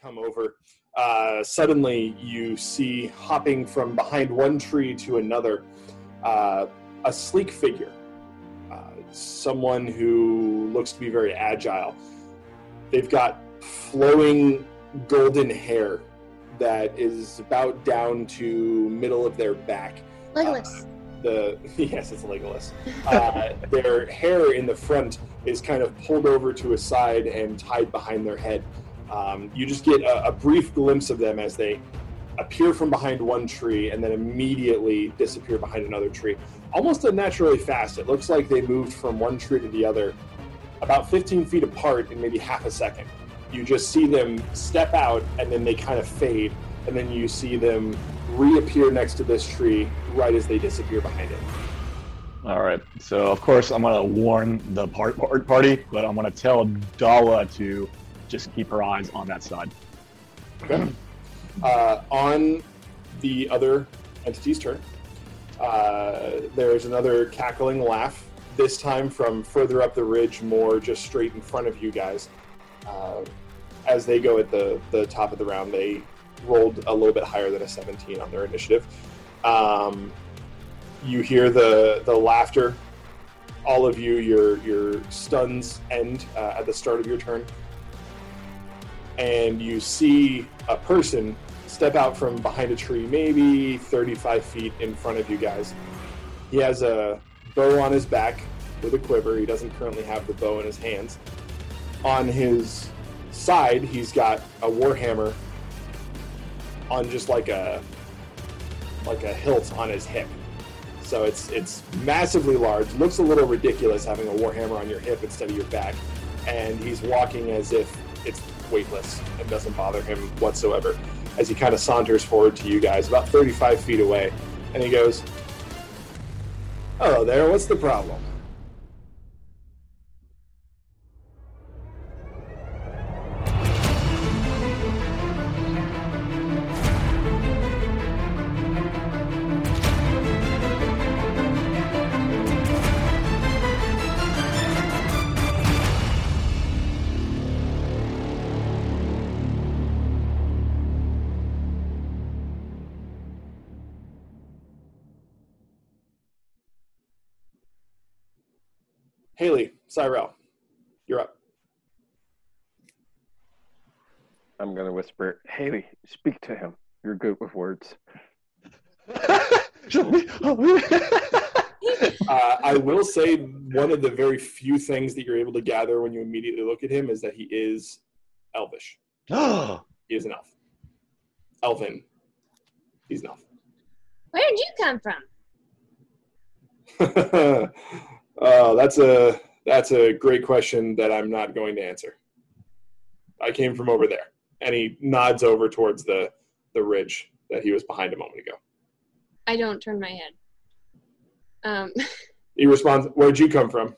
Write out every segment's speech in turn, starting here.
come over. Uh, suddenly, you see hopping from behind one tree to another uh, a sleek figure, uh, someone who looks to be very agile. They've got flowing golden hair that is about down to middle of their back. Legolas. The yes, it's Legolas. Uh, their hair in the front is kind of pulled over to a side and tied behind their head. Um, you just get a, a brief glimpse of them as they appear from behind one tree and then immediately disappear behind another tree. Almost unnaturally fast. It looks like they moved from one tree to the other about 15 feet apart in maybe half a second. You just see them step out and then they kind of fade, and then you see them reappear next to this tree right as they disappear behind it. All right. So of course I'm gonna warn the part, part party, but I'm gonna tell Dala to just keep her eyes on that side. Okay. Uh, on the other entity's turn, uh, there's another cackling laugh. This time from further up the ridge, more just straight in front of you guys. Uh, as they go at the the top of the round, they rolled a little bit higher than a 17 on their initiative. Um, you hear the the laughter. All of you, your your stuns end uh, at the start of your turn, and you see a person step out from behind a tree, maybe 35 feet in front of you guys. He has a bow on his back with a quiver. He doesn't currently have the bow in his hands. On his side, he's got a warhammer on just like a like a hilt on his hip. So it's it's massively large. Looks a little ridiculous having a warhammer on your hip instead of your back. And he's walking as if it's weightless and doesn't bother him whatsoever. As he kind of saunters forward to you guys, about 35 feet away, and he goes, "Hello there. What's the problem?" Cyrell, you're up. I'm gonna whisper, Haley, speak to him. You're good with words. Uh, I will say one of the very few things that you're able to gather when you immediately look at him is that he is elvish. oh, He is an elf. Elven. He's an elf. Where did you come from? oh, that's a that's a great question that I'm not going to answer. I came from over there, and he nods over towards the the ridge that he was behind a moment ago. I don't turn my head. Um, He responds, "Where'd you come from?"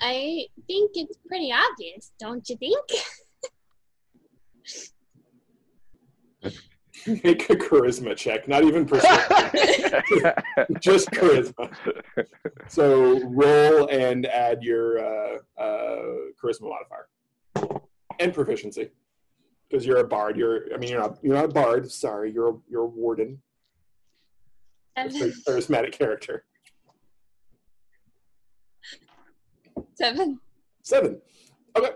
I think it's pretty obvious, don't you think? Make a charisma check, not even perception, just charisma. So roll and add your uh, uh, charisma modifier and proficiency, because you're a bard. You're, I mean, you're not, you're not a bard. Sorry, you're a, you're a warden, a Seven. charismatic character. Seven. Seven. Okay.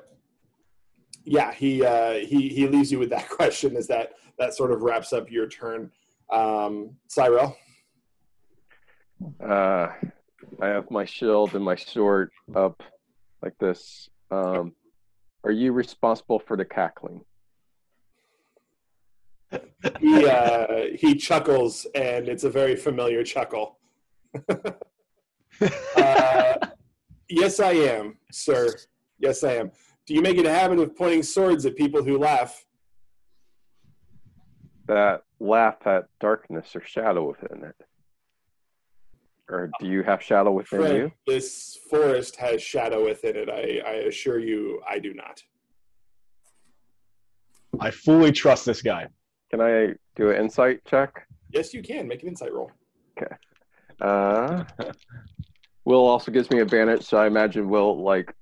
Yeah, he uh, he he leaves you with that question. Is that that sort of wraps up your turn, um, Cyrell? Uh, I have my shield and my sword up like this. Um, are you responsible for the cackling? He uh, he chuckles, and it's a very familiar chuckle. uh, yes, I am, sir. Yes, I am. Do you make it a habit of pointing swords at people who laugh? That laugh at darkness or shadow within it? Or do you have shadow within Fred, you? this forest has shadow within it. I, I assure you, I do not. I fully trust this guy. Can I do an insight check? Yes, you can make an insight roll. Okay. Uh, Will also gives me advantage, so I imagine Will like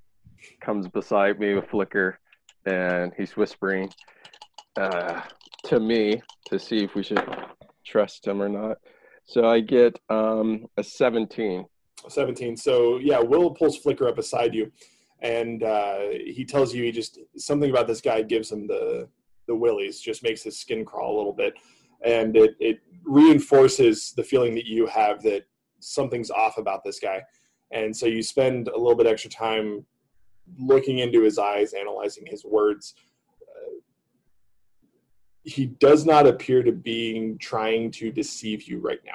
comes beside me with Flicker and he's whispering uh, to me to see if we should trust him or not. So I get um, a 17. 17. So yeah, Will pulls Flicker up beside you, and uh, he tells you he just something about this guy gives him the the willies, just makes his skin crawl a little bit, and it it reinforces the feeling that you have that something's off about this guy, and so you spend a little bit extra time looking into his eyes, analyzing his words. Uh, he does not appear to be trying to deceive you right now.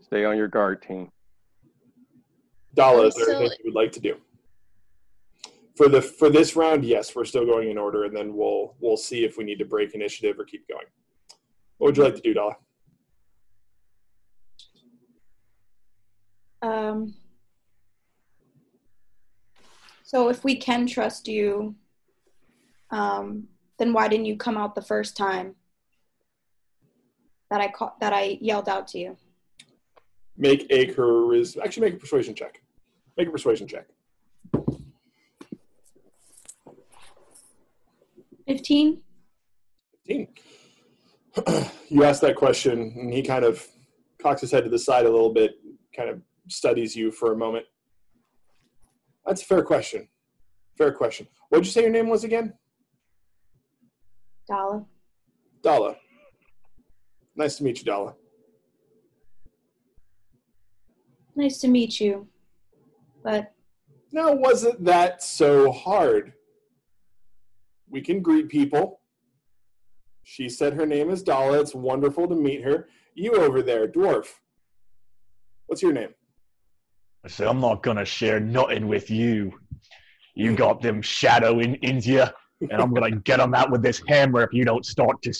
Stay on your guard, team. Dala, is there anything you would like to do? For the for this round, yes, we're still going in order, and then we'll we'll see if we need to break initiative or keep going. What would you like to do, Dala? Um, so if we can trust you, um, then why didn't you come out the first time that I caught that I yelled out to you? Make a charisma. Actually, make a persuasion check. Make a persuasion check. Fifteen. 15. you asked that question, and he kind of cocks his head to the side a little bit, kind of studies you for a moment. That's a fair question. Fair question. What did you say your name was again? Dala. Dala. Nice to meet you, Dala. Nice to meet you. But Now, wasn't that so hard? We can greet people. She said her name is Dala. It's wonderful to meet her. You over there, dwarf. What's your name? I said, I'm not gonna share nothing with you. You hmm. got them shadow in India, and I'm gonna get them out with this hammer if you don't start to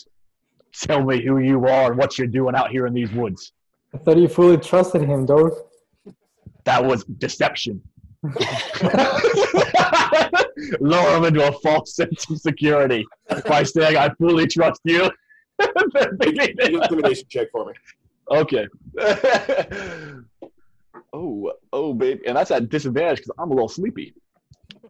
tell me who you are and what you're doing out here in these woods. I thought you fully trusted him, Dorf. That was deception. Lower them into a false sense of security by saying, I fully trust you. Intimidation check for me. okay. oh, oh, baby. And that's at disadvantage because I'm a little sleepy.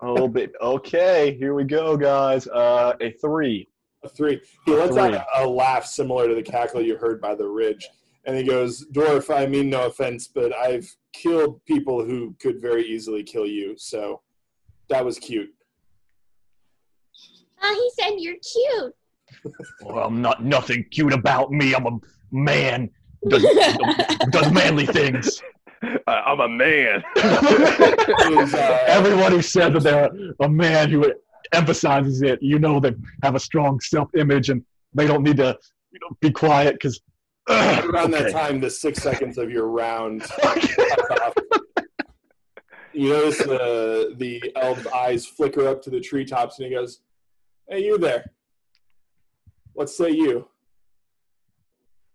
Oh, baby. Okay, here we go, guys. Uh, a three. A three. He lets Three. out a, a laugh similar to the cackle you heard by the ridge. And he goes, Dwarf, I mean no offense, but I've killed people who could very easily kill you. So that was cute. Uh, he said you're cute. Well, I'm not nothing cute about me. I'm a man. Does, does manly things. I- I'm a man. Is, uh, Everyone who says that they're a man who emphasizes it, you know, they have a strong self-image and they don't need to you know, be quiet because. around that time, the six seconds of your round you notice the the elf's eyes flicker up to the treetops, and he goes, "Hey, you there? What say you,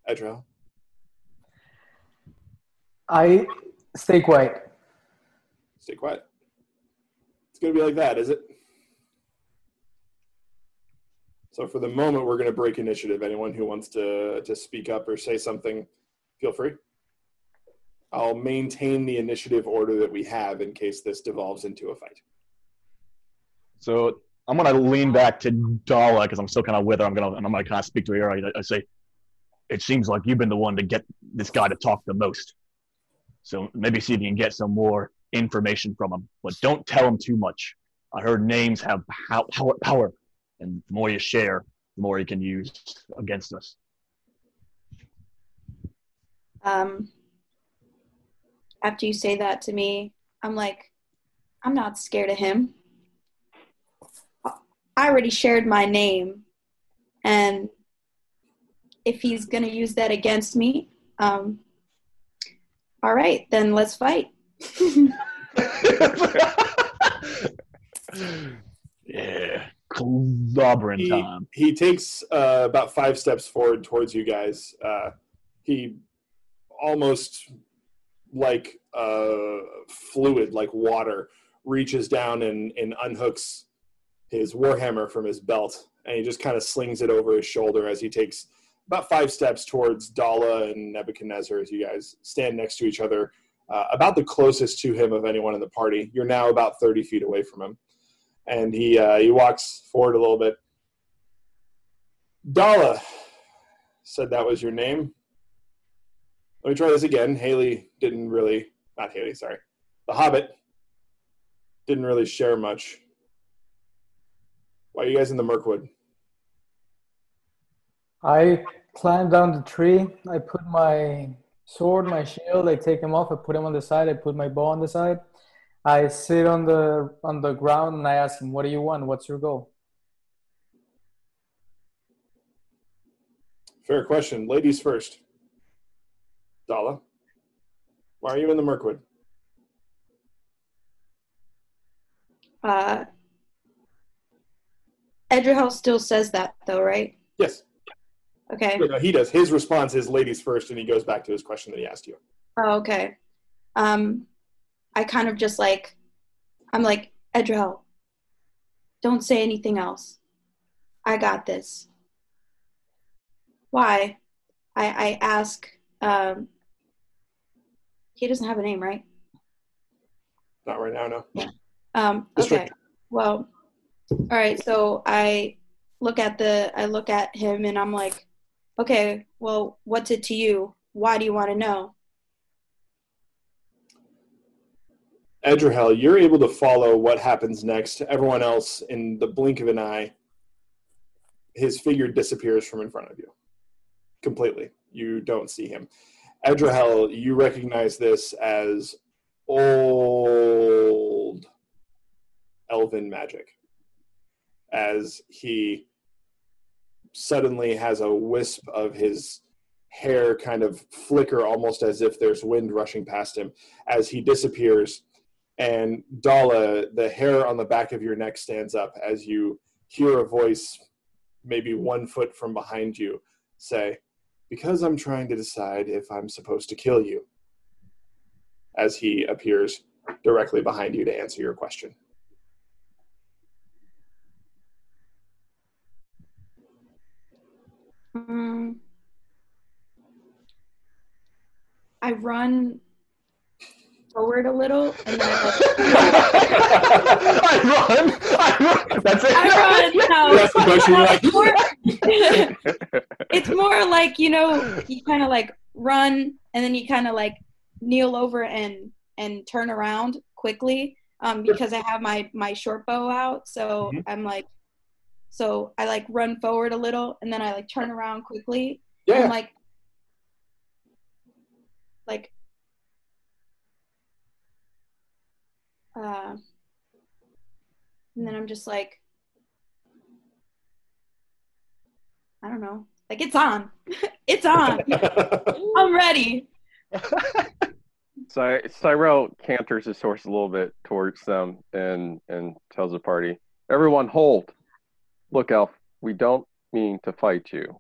Edrel?" I stay quiet. Stay quiet. It's gonna be like that, is it? So for the moment, we're gonna break initiative. Anyone who wants to to speak up or say something, feel free. I'll maintain the initiative order that we have in case this devolves into a fight. So I'm gonna lean back to Dala because I'm still kind of with her. I'm gonna and I'm gonna kind of speak to her. I, I say, it seems like you've been the one to get this guy to talk the most. So maybe see if you can get some more information from him, but don't tell him too much. I heard names have power, power, and the more you share, the more you can use against us. um, after you say that to me, I'm like, I'm not scared of him. I already shared my name, and if he's gonna use that against me, um, all right, then let's fight. yeah, clobbering he, time. he takes uh, about five steps forward towards you guys. Uh, he almost like uh, fluid, like water, reaches down and, and unhooks his warhammer from his belt, and he just kind of slings it over his shoulder as he takes about five steps towards Dala and Nebuchadnezzar as you guys stand next to each other, uh, about the closest to him of anyone in the party. You're now about 30 feet away from him. And he, uh, he walks forward a little bit. Dala said that was your name. Let me try this again. Haley didn't really, not Haley, sorry. The Hobbit didn't really share much. Why are you guys in the Mirkwood? I climb down the tree. I put my sword, my shield. I take them off. I put them on the side. I put my bow on the side. I sit on the on the ground and I ask him, "What do you want? What's your goal?" Fair question. Ladies first. Dala, why are you in the Mirkwood? Uh, Edrahel still says that though, right? Yes. Okay. No, he does. His response is ladies first, and he goes back to his question that he asked you. Oh, okay. Um, I kind of just like, I'm like, Edrahel, don't say anything else. I got this. Why? I, I ask, um, he doesn't have a name, right? Not right now, no. Um, okay. Well, all right. So I look at the, I look at him and I'm like, okay, well, what's it to you? Why do you want to know? Edrahel, you're able to follow what happens next. Everyone else, in the blink of an eye, his figure disappears from in front of you completely. You don't see him. Edrahel, you recognize this as old elven magic. As he suddenly has a wisp of his hair kind of flicker almost as if there's wind rushing past him as he disappears and Dala, the hair on the back of your neck stands up as you hear a voice, maybe one foot from behind you, say, Because I'm trying to decide if I'm supposed to kill you. As he appears directly behind you to answer your question. Um, I run forward a little and then I like I run. I run. That's it. I run. No, That's the question, like- more, it's more like you know you kind of like run and then you kind of like kneel over and and turn around quickly um, because I have my my short bow out. So Mhm. I'm like, so I like run forward a little and then I like turn around quickly. Yeah. I'm like, like, uh, and then I'm just like, I don't know, like it's on, it's on, I'm ready. Cy- Cyrell canters his horse a little bit towards them and and tells the party, "Everyone, hold! Look, Elf, we don't mean to fight you.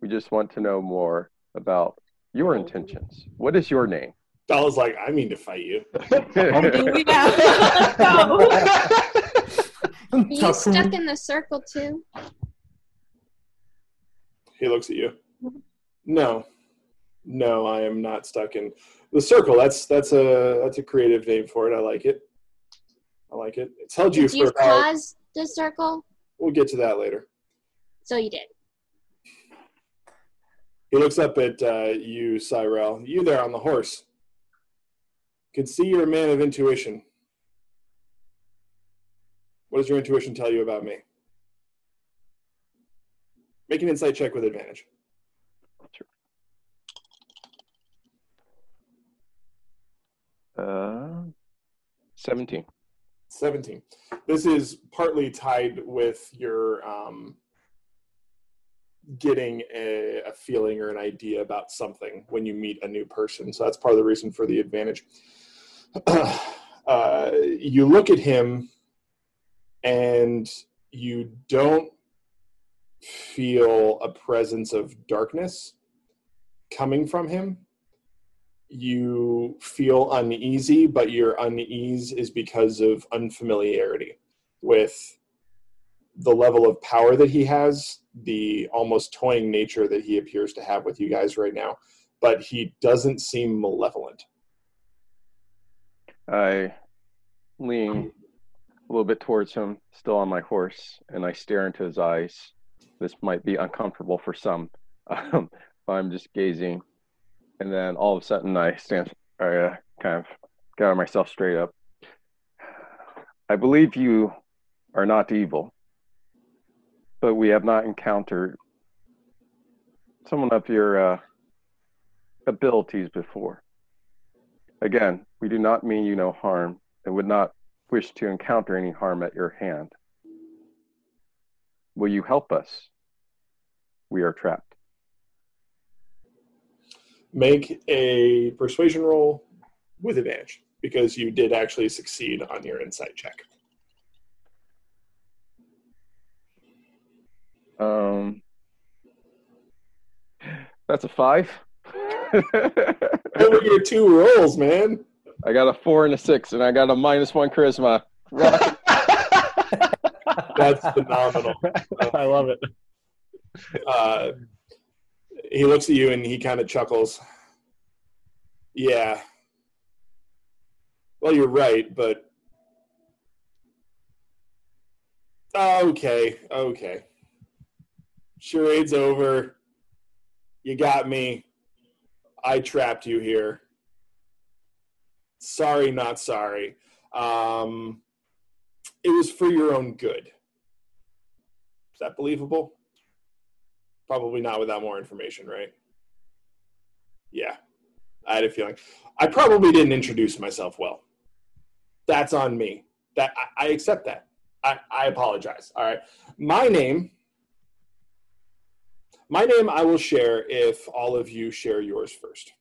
We just want to know more about your intentions. What is your name?" Dala's like, I mean to fight you. Yeah, let's go. Are you stuck in the circle too? He looks at you. Mm-hmm. No, no, I am not stuck in the circle. That's that's a that's a creative name for it. I like it. I like it. It's held you Did you for about. cause the circle? We'll get to that later. So you did. He looks up at uh, you, Cyrell. You there on the horse. Can see you're a man of intuition. What does your intuition tell you about me? Make an insight check with advantage. Uh, seventeen. 17. This is partly tied with your um, getting a, a feeling or an idea about something when you meet a new person. So that's part of the reason for the advantage. uh, you look at him and you don't feel a presence of darkness coming from him you feel uneasy, but your unease is because of unfamiliarity with the level of power that he has, the almost toying nature that he appears to have with you guys right now. But he doesn't seem malevolent. I lean a little bit towards him, still on my horse, and I stare into his eyes. This might be uncomfortable for some, um, but I'm just gazing. And then all of a sudden, I stand, I uh, kind of got myself straight up. I believe you are not evil, but we have not encountered someone of your uh, abilities before. Again, we do not mean you no harm and would not wish to encounter any harm at your hand. Will you help us? We are trapped. Make a persuasion roll with advantage because you did actually succeed on your insight check. Um, that's a five. Over your two rolls, man. I got a four and a six, and I got a minus one charisma. Rock- That's phenomenal. I love it. Uh, he looks at you and he kind of chuckles. Yeah. Well, you're right, but okay, okay. Charade's over. You got me. I trapped you here. Sorry, not sorry. Um, it was for your own good. Is that believable? Probably not without more information, right? Yeah, I had a feeling. I probably didn't introduce myself well. That's on me. That I, I accept that. I, I apologize. All right. My name. My name I will share if all of you share yours first.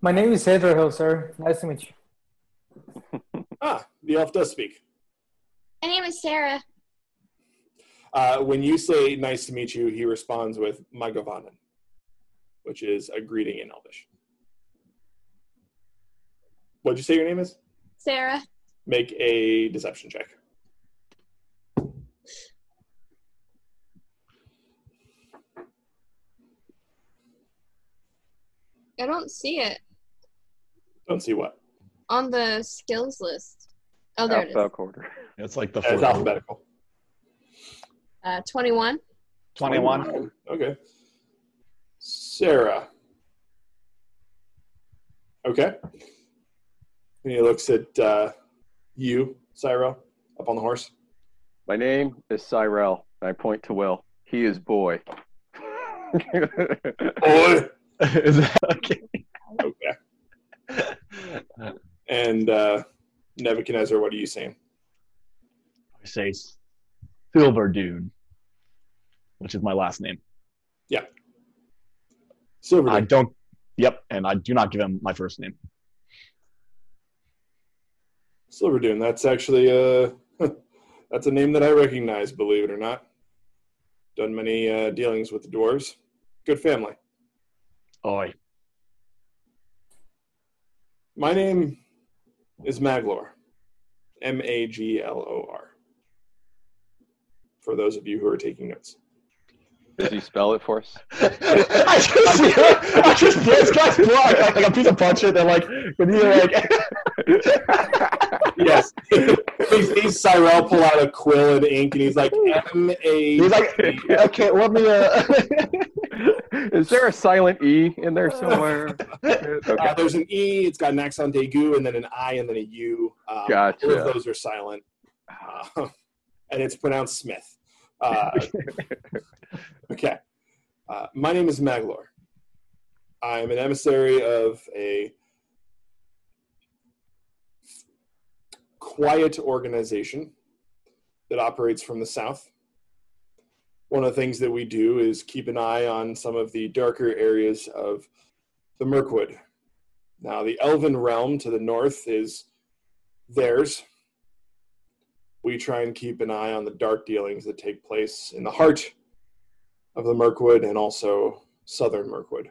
My name is Hill, sir. Nice to meet you. Ah, the elf does speak. My name is Sarah. Uh, when you say "nice to meet you," he responds with "Mae govannen," which is a greeting in Elvish. What'd you say your name is? Sarah. Make a deception check. I don't see it Don't see what. on the skills list. Oh, there it is. Alphabetical order. It's like the It's first alphabetical. Uh, 21. 21. Okay. Sarah. Okay. And he looks at uh, you, Cyro, up on the horse. My name is Cyrell. I point to Will. He is boy. Boy. Is that okay? Okay. And uh, Nebuchadnezzar, what are you saying? I say Silver Dune, which is my last name. Yeah. Silver. I don't. Yep, and I do not give him my first name. Silver Dune. That's actually a that's a name that I recognize, believe it or not. Done many uh, dealings with the dwarves. Good family. Oi. My name is Maglor. M A G L O R. For those of you who are taking notes. Does he spell it for us? I just, I just this guy's block like, like a piece of parchment. They're like, when you're like, Yes. he's, he's Cyrell pull out a quill and ink and he's like M A he's like, okay, let me. Uh... Is there a silent E in there somewhere? Okay. Uh, there's an E, it's got an accent aigu, and then an I, and then a U. Um, Gotcha. All of those are silent. Uh, and it's pronounced Smith. Uh, okay. Uh, my name is Maglor. I'm an emissary of a quiet organization that operates from the south. One of the things that we do is keep an eye on some of the darker areas of the Mirkwood. Now, the Elven realm to the north is theirs. We try and keep an eye on the dark dealings that take place in the heart of the Mirkwood and also southern Mirkwood.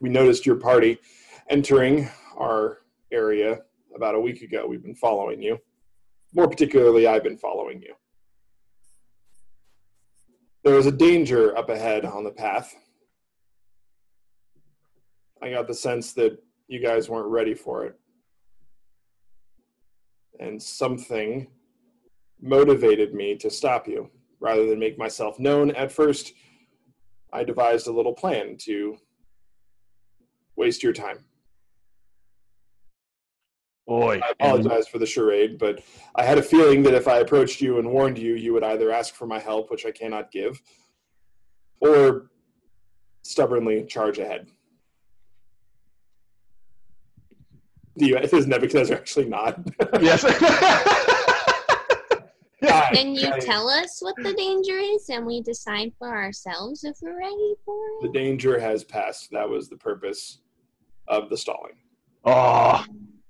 We noticed your party entering our area about a week ago. We've been following you. More particularly, I've been following you. There was a danger up ahead on the path. I got the sense that you guys weren't ready for it. And something motivated me to stop you rather than make myself known. At first, I devised a little plan to waste your time. Boy, I apologize for the charade, but I had a feeling that if I approached you and warned you, you would either ask for my help, which I cannot give, or stubbornly charge ahead. Do you, does Nebuchadnezzar actually not? Yes. Then you I- tell us what the danger is, and we decide for ourselves if we're ready for it? The danger has passed. That was the purpose of the stalling. Oh,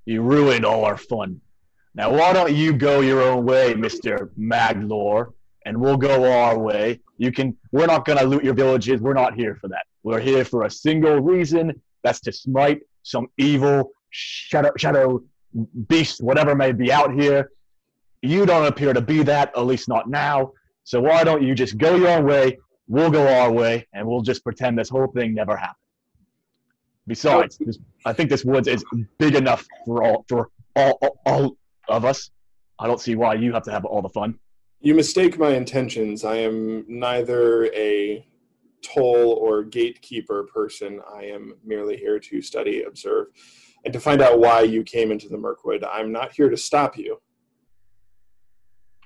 you ruined all our fun. Now, why don't you go your own way, Mister Maglor, and we'll go our way. You can. We're not gonna loot your villages. We're not here for that. We're here for a single reason. That's to smite some evil shadow, shadow beast, whatever may be out here. You don't appear to be that, at least not now. So why don't you just go your way? We'll go our way, and we'll just pretend this whole thing never happened. Besides, this, I think this woods is big enough for all for all, all, all of us. I don't see why you have to have all the fun. You mistake my intentions. I am neither a toll or gatekeeper person. I am merely here to study, observe, and to find out why you came into the Mirkwood. I'm not here to stop you.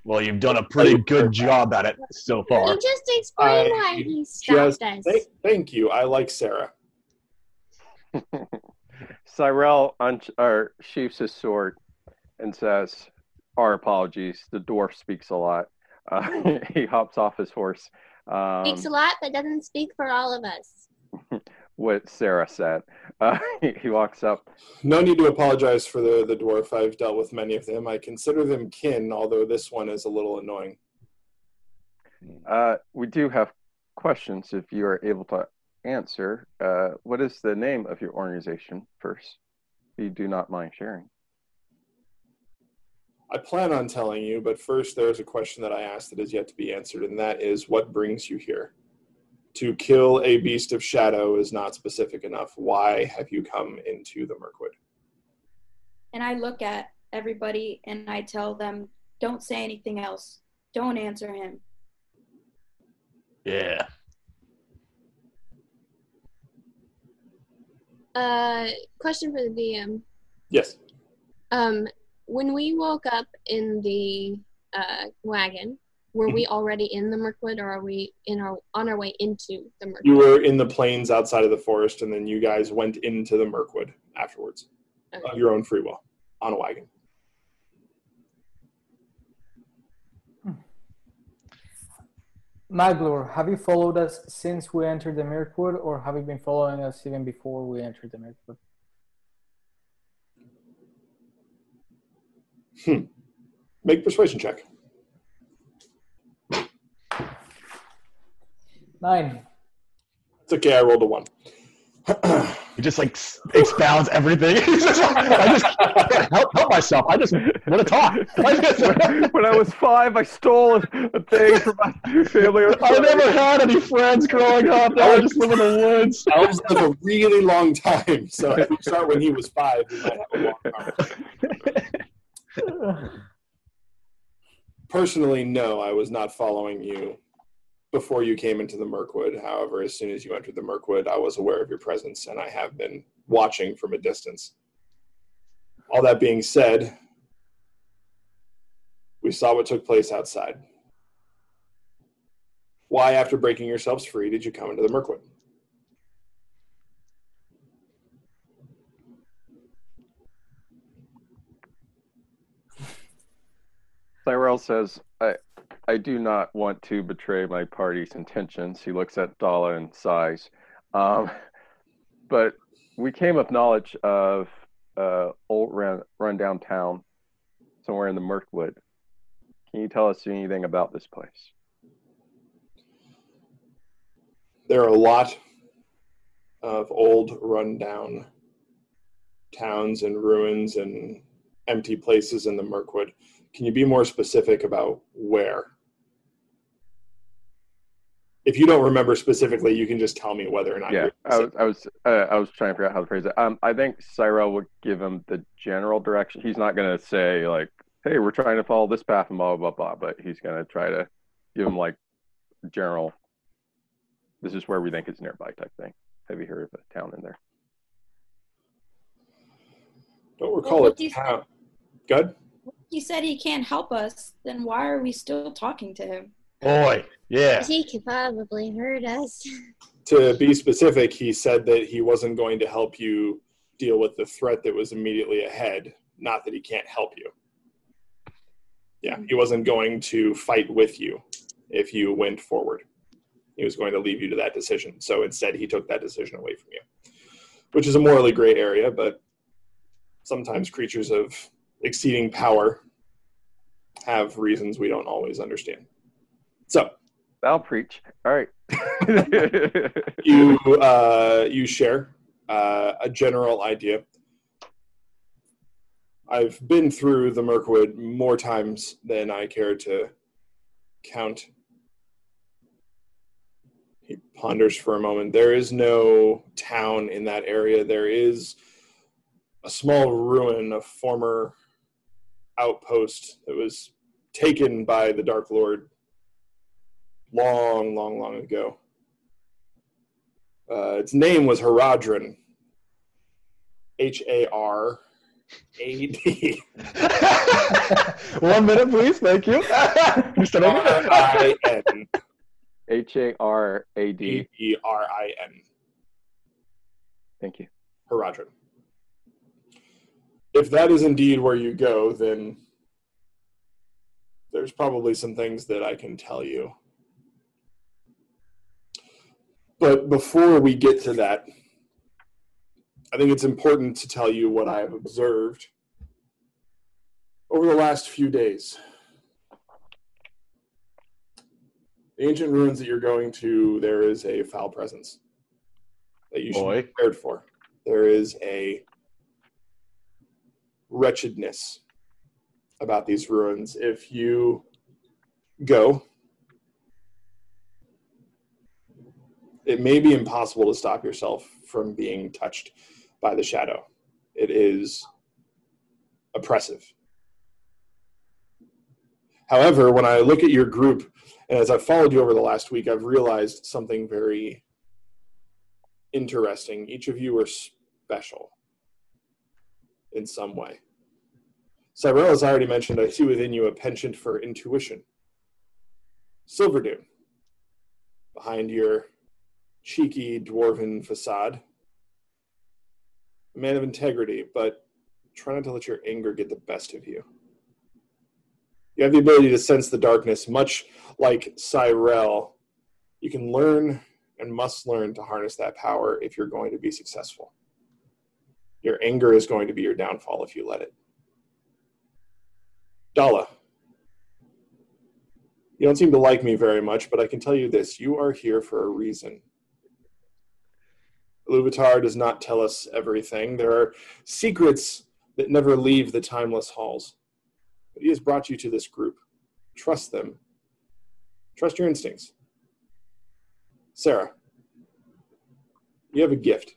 Well, you've done a pretty good job at it so far. you just explain why he stopped Just us? thank, thank you. I like Sarah. Cyrell un- or sheaves his sword and says, "Our apologies. The dwarf speaks a lot." Uh, he hops off his horse. Um, Speaks a lot, but doesn't speak for all of us. what Sarah said. Uh, he, he walks up. No need to apologize for the, the dwarf. I've dealt with many of them. I consider them kin, although this one is a little annoying. Uh, we do have questions if you are able to answer. Uh, what is the name of your organization first? If you do not mind sharing. I plan on telling you, but first there's a question that I asked that is yet to be answered, and that is what brings you here? To kill a beast of shadow is not specific enough. Why have you come into the Mirkwood? And I look at everybody and I tell them, don't say anything else. Don't answer him. Yeah. Uh, question for the DM. Yes. Um, when we woke up in the uh, wagon, were we already in the Mirkwood, or are we in our on our way into the Mirkwood? You were in the plains outside of the forest, and then you guys went into the Mirkwood afterwards Okay. of your own free will on a wagon. Maglor, have you followed us since we entered the Mirkwood, or have you been following us even before we entered the Mirkwood? Hmm. Make persuasion check. Nine. It's okay. I rolled a one. He just like expounds everything. Just like, I just can't help, help myself. I just want to talk. I, just, when I was five, I stole a, a thing from my family. I never had any friends growing up. I were just live in the woods. I Elves live a really long time, so if we start when he was five, we might have a long conversation. Personally, no, I was not following you before you came into the Mirkwood. However, as soon as you entered the Mirkwood, I was aware of your presence, and I have been watching from a distance. All that being said, we saw what took place outside. Why, after breaking yourselves free, did you come into the Mirkwood? Cyrell says, I, I do not want to betray my party's intentions. He looks at Dala and sighs. Um, but we came of knowledge of uh, old run, rundown town somewhere in the Mirkwood. Can you tell us anything about this place? there are a lot of old rundown towns and ruins and empty places in the Mirkwood. Can you be more specific about where? If you don't remember specifically, you can just tell me whether or not. yeah, you're I was I was uh, I was trying to figure out how to phrase it. Um, I think Cyrell would give him the general direction. He's not going to say like hey, we're trying to follow this path and blah blah blah. But he's gonna try to give him like general. This is where we think it's nearby type thing. Have you heard of a town in there? Don't recall what it. do you- How? Good. He said he can't help us. Then why are we still talking to him? Boy, yeah. He could probably hurt us. To be specific, he said that he wasn't going to help you deal with the threat that was immediately ahead. Not that he can't help you. Yeah, he wasn't going to fight with you if you went forward. He was going to leave you to that decision. So instead, he took that decision away from you, which is a morally gray area, but sometimes creatures of exceeding power have reasons we don't always understand. So I'll preach. All right. you uh, you share uh, a general idea. I've been through the Mirkwood more times than I care to count. He ponders for a moment. There is no town in that area. There is a small ruin, of former outpost that was taken by the Dark Lord long, long, long ago. Uh, its name was Haradrin. H A R A D One minute, please. Thank you. Can you start R over? I N H A R A A D. E R I N. Thank you. Haradrin. If that is indeed where you go, then there's probably some things that I can tell you. But before we get to that, I think it's important to tell you what I have observed over the last few days. The ancient ruins that you're going to, there is a foul presence that you should Boy. be prepared for. There is a wretchedness about these ruins. If you go, it may be impossible to stop yourself from being touched by the shadow. It is oppressive. However, when I look at your group, and as I've followed you over the last week, I've realized something very interesting. Each of you are special in some way. Cyrell, as I already mentioned, I see within you a penchant for intuition. Silverdune, behind your cheeky dwarven facade, a man of integrity, but try not to let your anger get the best of you. You have the ability to sense the darkness, much like Cyrell. You can learn and must learn to harness that power if you're going to be successful. Your anger is going to be your downfall if you let it. Dala, you don't seem to like me very much, but I can tell you this you are here for a reason. Iluvatar does not tell us everything. There are secrets that never leave the timeless halls. But he has brought you to this group. Trust them. Trust your instincts. Sarah, you have a gift,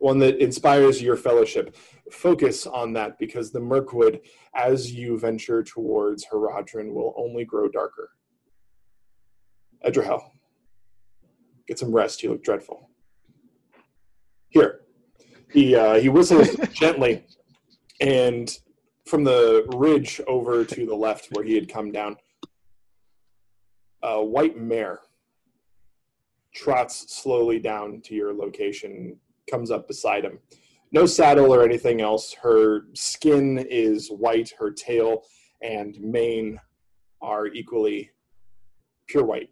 one that inspires your fellowship. Focus on that because the Mirkwood, as you venture towards Haradrin, will only grow darker. Edrahel, get some rest. You look dreadful. Here, he uh, he whistles gently, and from the ridge over to the left where he had come down, a white mare trots slowly down to your location, comes up beside him. No saddle or anything else. Her skin is white, her tail and mane are equally pure white.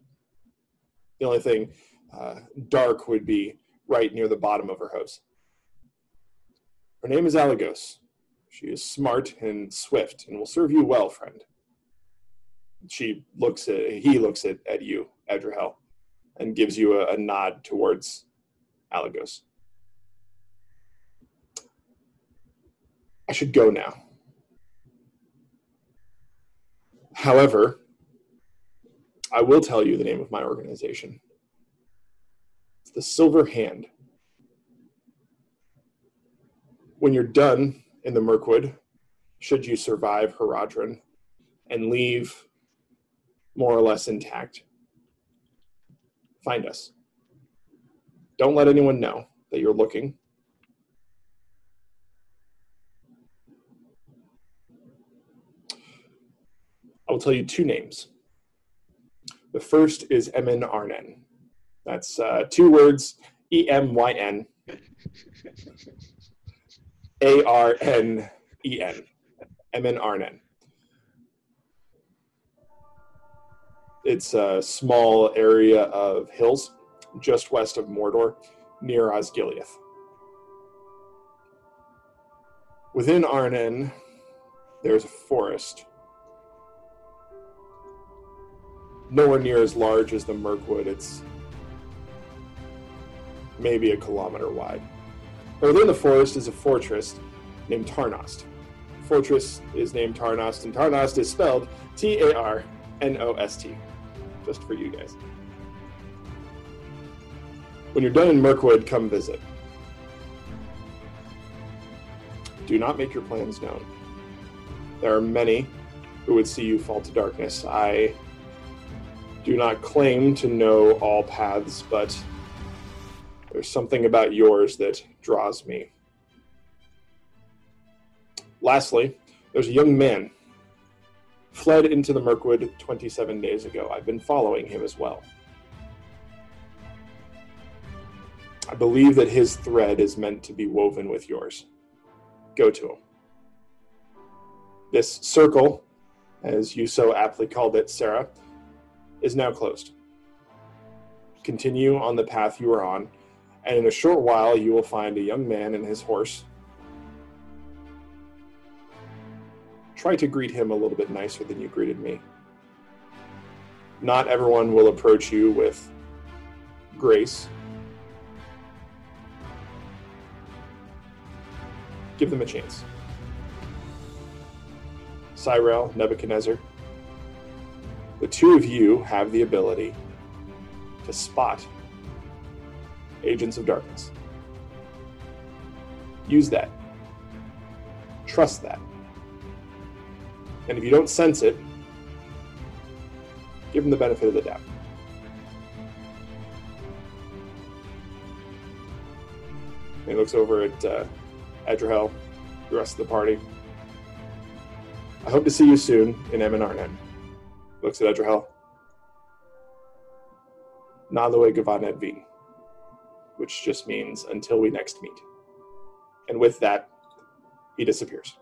The only thing uh, dark would be right near the bottom of her hose. Her name is Alagos. She is smart and swift and will serve you well, friend. She looks at he looks at, at you, Edrahel, and gives you a, a nod towards Alagos. I should go now. However, I will tell you the name of my organization. It's the Silver Hand. When you're done in the Mirkwood, should you survive Haradrin and leave more or less intact, find us. Don't let anyone know that you're looking. I will tell you two names. The first is Emyn Arnen. That's uh, two words E M Y N A R N E N. Emyn Arnen. It's a small area of hills just west of Mordor near Osgiliath. Within Arnen, there's a forest. Nowhere near as large as the Mirkwood. It's maybe a kilometer wide. And within the forest is a fortress named Tarnost. Fortress is named Tarnost, and Tarnost is spelled T A R N O S T, just for you guys. When you're done in Mirkwood, come visit. Do not make your plans known. There are many who would see you fall to darkness. I do not claim to know all paths, but there's something about yours that draws me. Lastly, there's a young man fled into the Mirkwood 27 days ago. I've been following him as well. I believe that his thread is meant to be woven with yours. Go to him. This circle, as you so aptly called it, Sarah, is now closed. Continue on the path you are on, and in a short while you will find a young man and his horse. Try to greet him a little bit nicer than you greeted me. Not everyone will approach you with grace. Give them a chance. Cyril, Nebuchadnezzar, the two of you have the ability to spot agents of darkness. Use that. Trust that. And if you don't sense it, give them the benefit of the doubt. And he looks over at uh, Edrahel, the rest of the party. I hope to see you soon in Emyn Arnen. Looks at Edrahel. Nalue Gavanet Veen which just means until we next meet. And with that, he disappears.